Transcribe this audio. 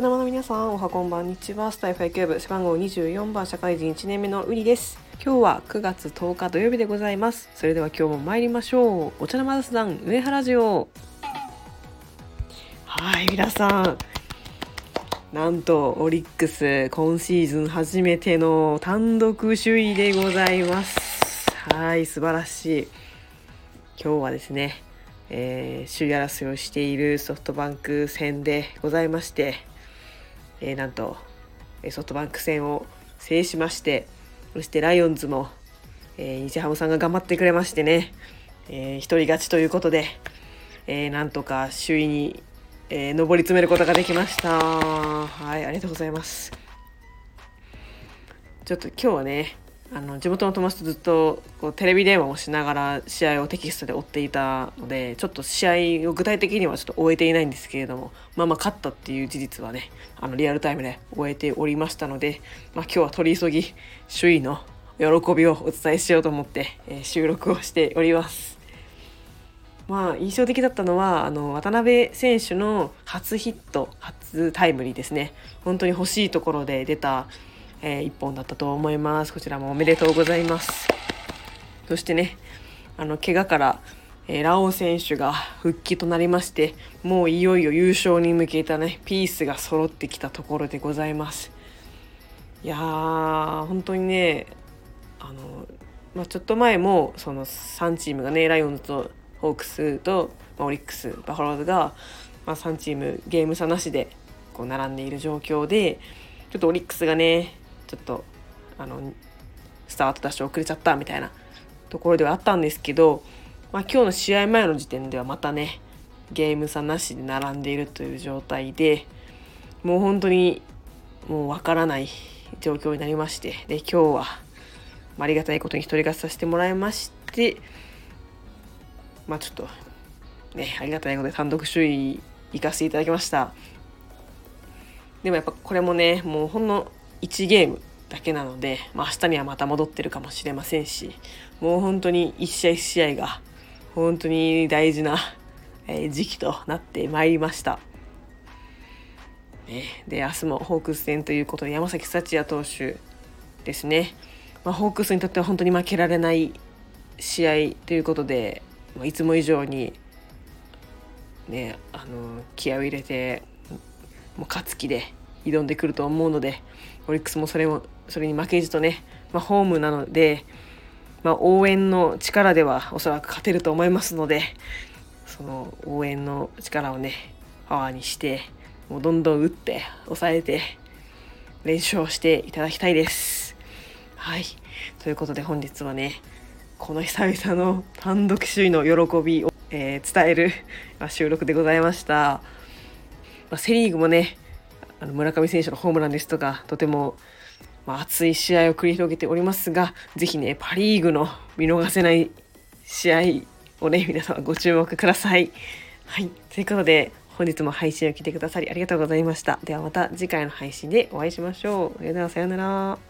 茶の間の皆さんおはこんばんにちは。スタイフ野球部背番号24番社会人1年目のウリです。今日は9月10日土曜日でございます。それでは今日も参りましょう。お茶の間雑談上原ジオはい皆さん。なんとオリックス今シーズン初めての単独首位でございます。はい素晴らしい。今日はですねえー、首位争いをしているソフトバンク戦でございまして、えー、なんとソフトバンク戦を制しましてそしてライオンズも、えー、日ハムさんが頑張ってくれましてね、えー、一人勝ちということで、えー、なんとか首位に、えー、上り詰めることができました。はいありがとうございます。ちょっと今日はねあの地元の友達とずっとこうテレビ電話をしながら試合をテキストで追っていたのでちょっと試合を具体的にはちょっと終えていないんですけれどもまあまあ勝ったっていう事実はねあのリアルタイムで終えておりましたので、まあ、今日は取り急ぎ首位の喜びをお伝えしようと思って、え、収録をしております。まあ、印象的だったのはあの渡辺選手の初ヒット初タイムリーですね本当に欲しいところで出たえー、1本だったと思います。こちらもおめでとうございます。そしてねあの怪我から、えー、ラオウ選手が復帰となりましてもういよいよ優勝に向けたねピースが揃ってきたところでございます。いやー本当にねあの、まあ、ちょっと前もその3チームがねライオンズとホークスと、まあ、オリックスバファローズが、まあ、3チームゲーム差なしでこう並んでいる状況でちょっとオリックスがねちょっとあのスタートダッシュ遅れちゃったみたいなところではあったんですけど、まあ、今日の試合前の時点ではまたねゲーム差なしで並んでいるという状態でもう本当にもうわからない状況になりましてで今日は、あ、りがたいことに一人勝ちさせてもらいましてまあちょっとねありがたいことで単独首位行かせていただきました。でもやっぱこれもねもうほんの1ゲームだけなので、まあ、明日にはまた戻ってるかもしれませんしもう本当に1試合1試合が本当に大事な時期となってまいりました。で明日もホークス戦ということで山崎幸也投手ですね、まあ、ホークスにとっては本当に負けられない試合ということで、まあ、いつも以上に、ね、あの気合を入れてもう勝つ気で挑んでくると思うのでオリックスもそれもそれに負けじとね、まあ、ホームなので、まあ、応援の力ではおそらく勝てると思いますのでその応援の力をねパワーにしてもうどんどん打って抑えて練習をしていただきたいです。はいということで本日はねこの久々の単独首位の喜びを、えー、伝える、ま収録でございました。ま、セ・リーグもねあの村上選手のホームランですとかとても、まあ、熱い試合を繰り広げておりますが是非ねパ・リーグの見逃せない試合をね皆様ご注目ください。はいということで本日も配信を聞いてくださりありがとうございました。ではまた次回の配信でお会いしましょう。それではさようなら。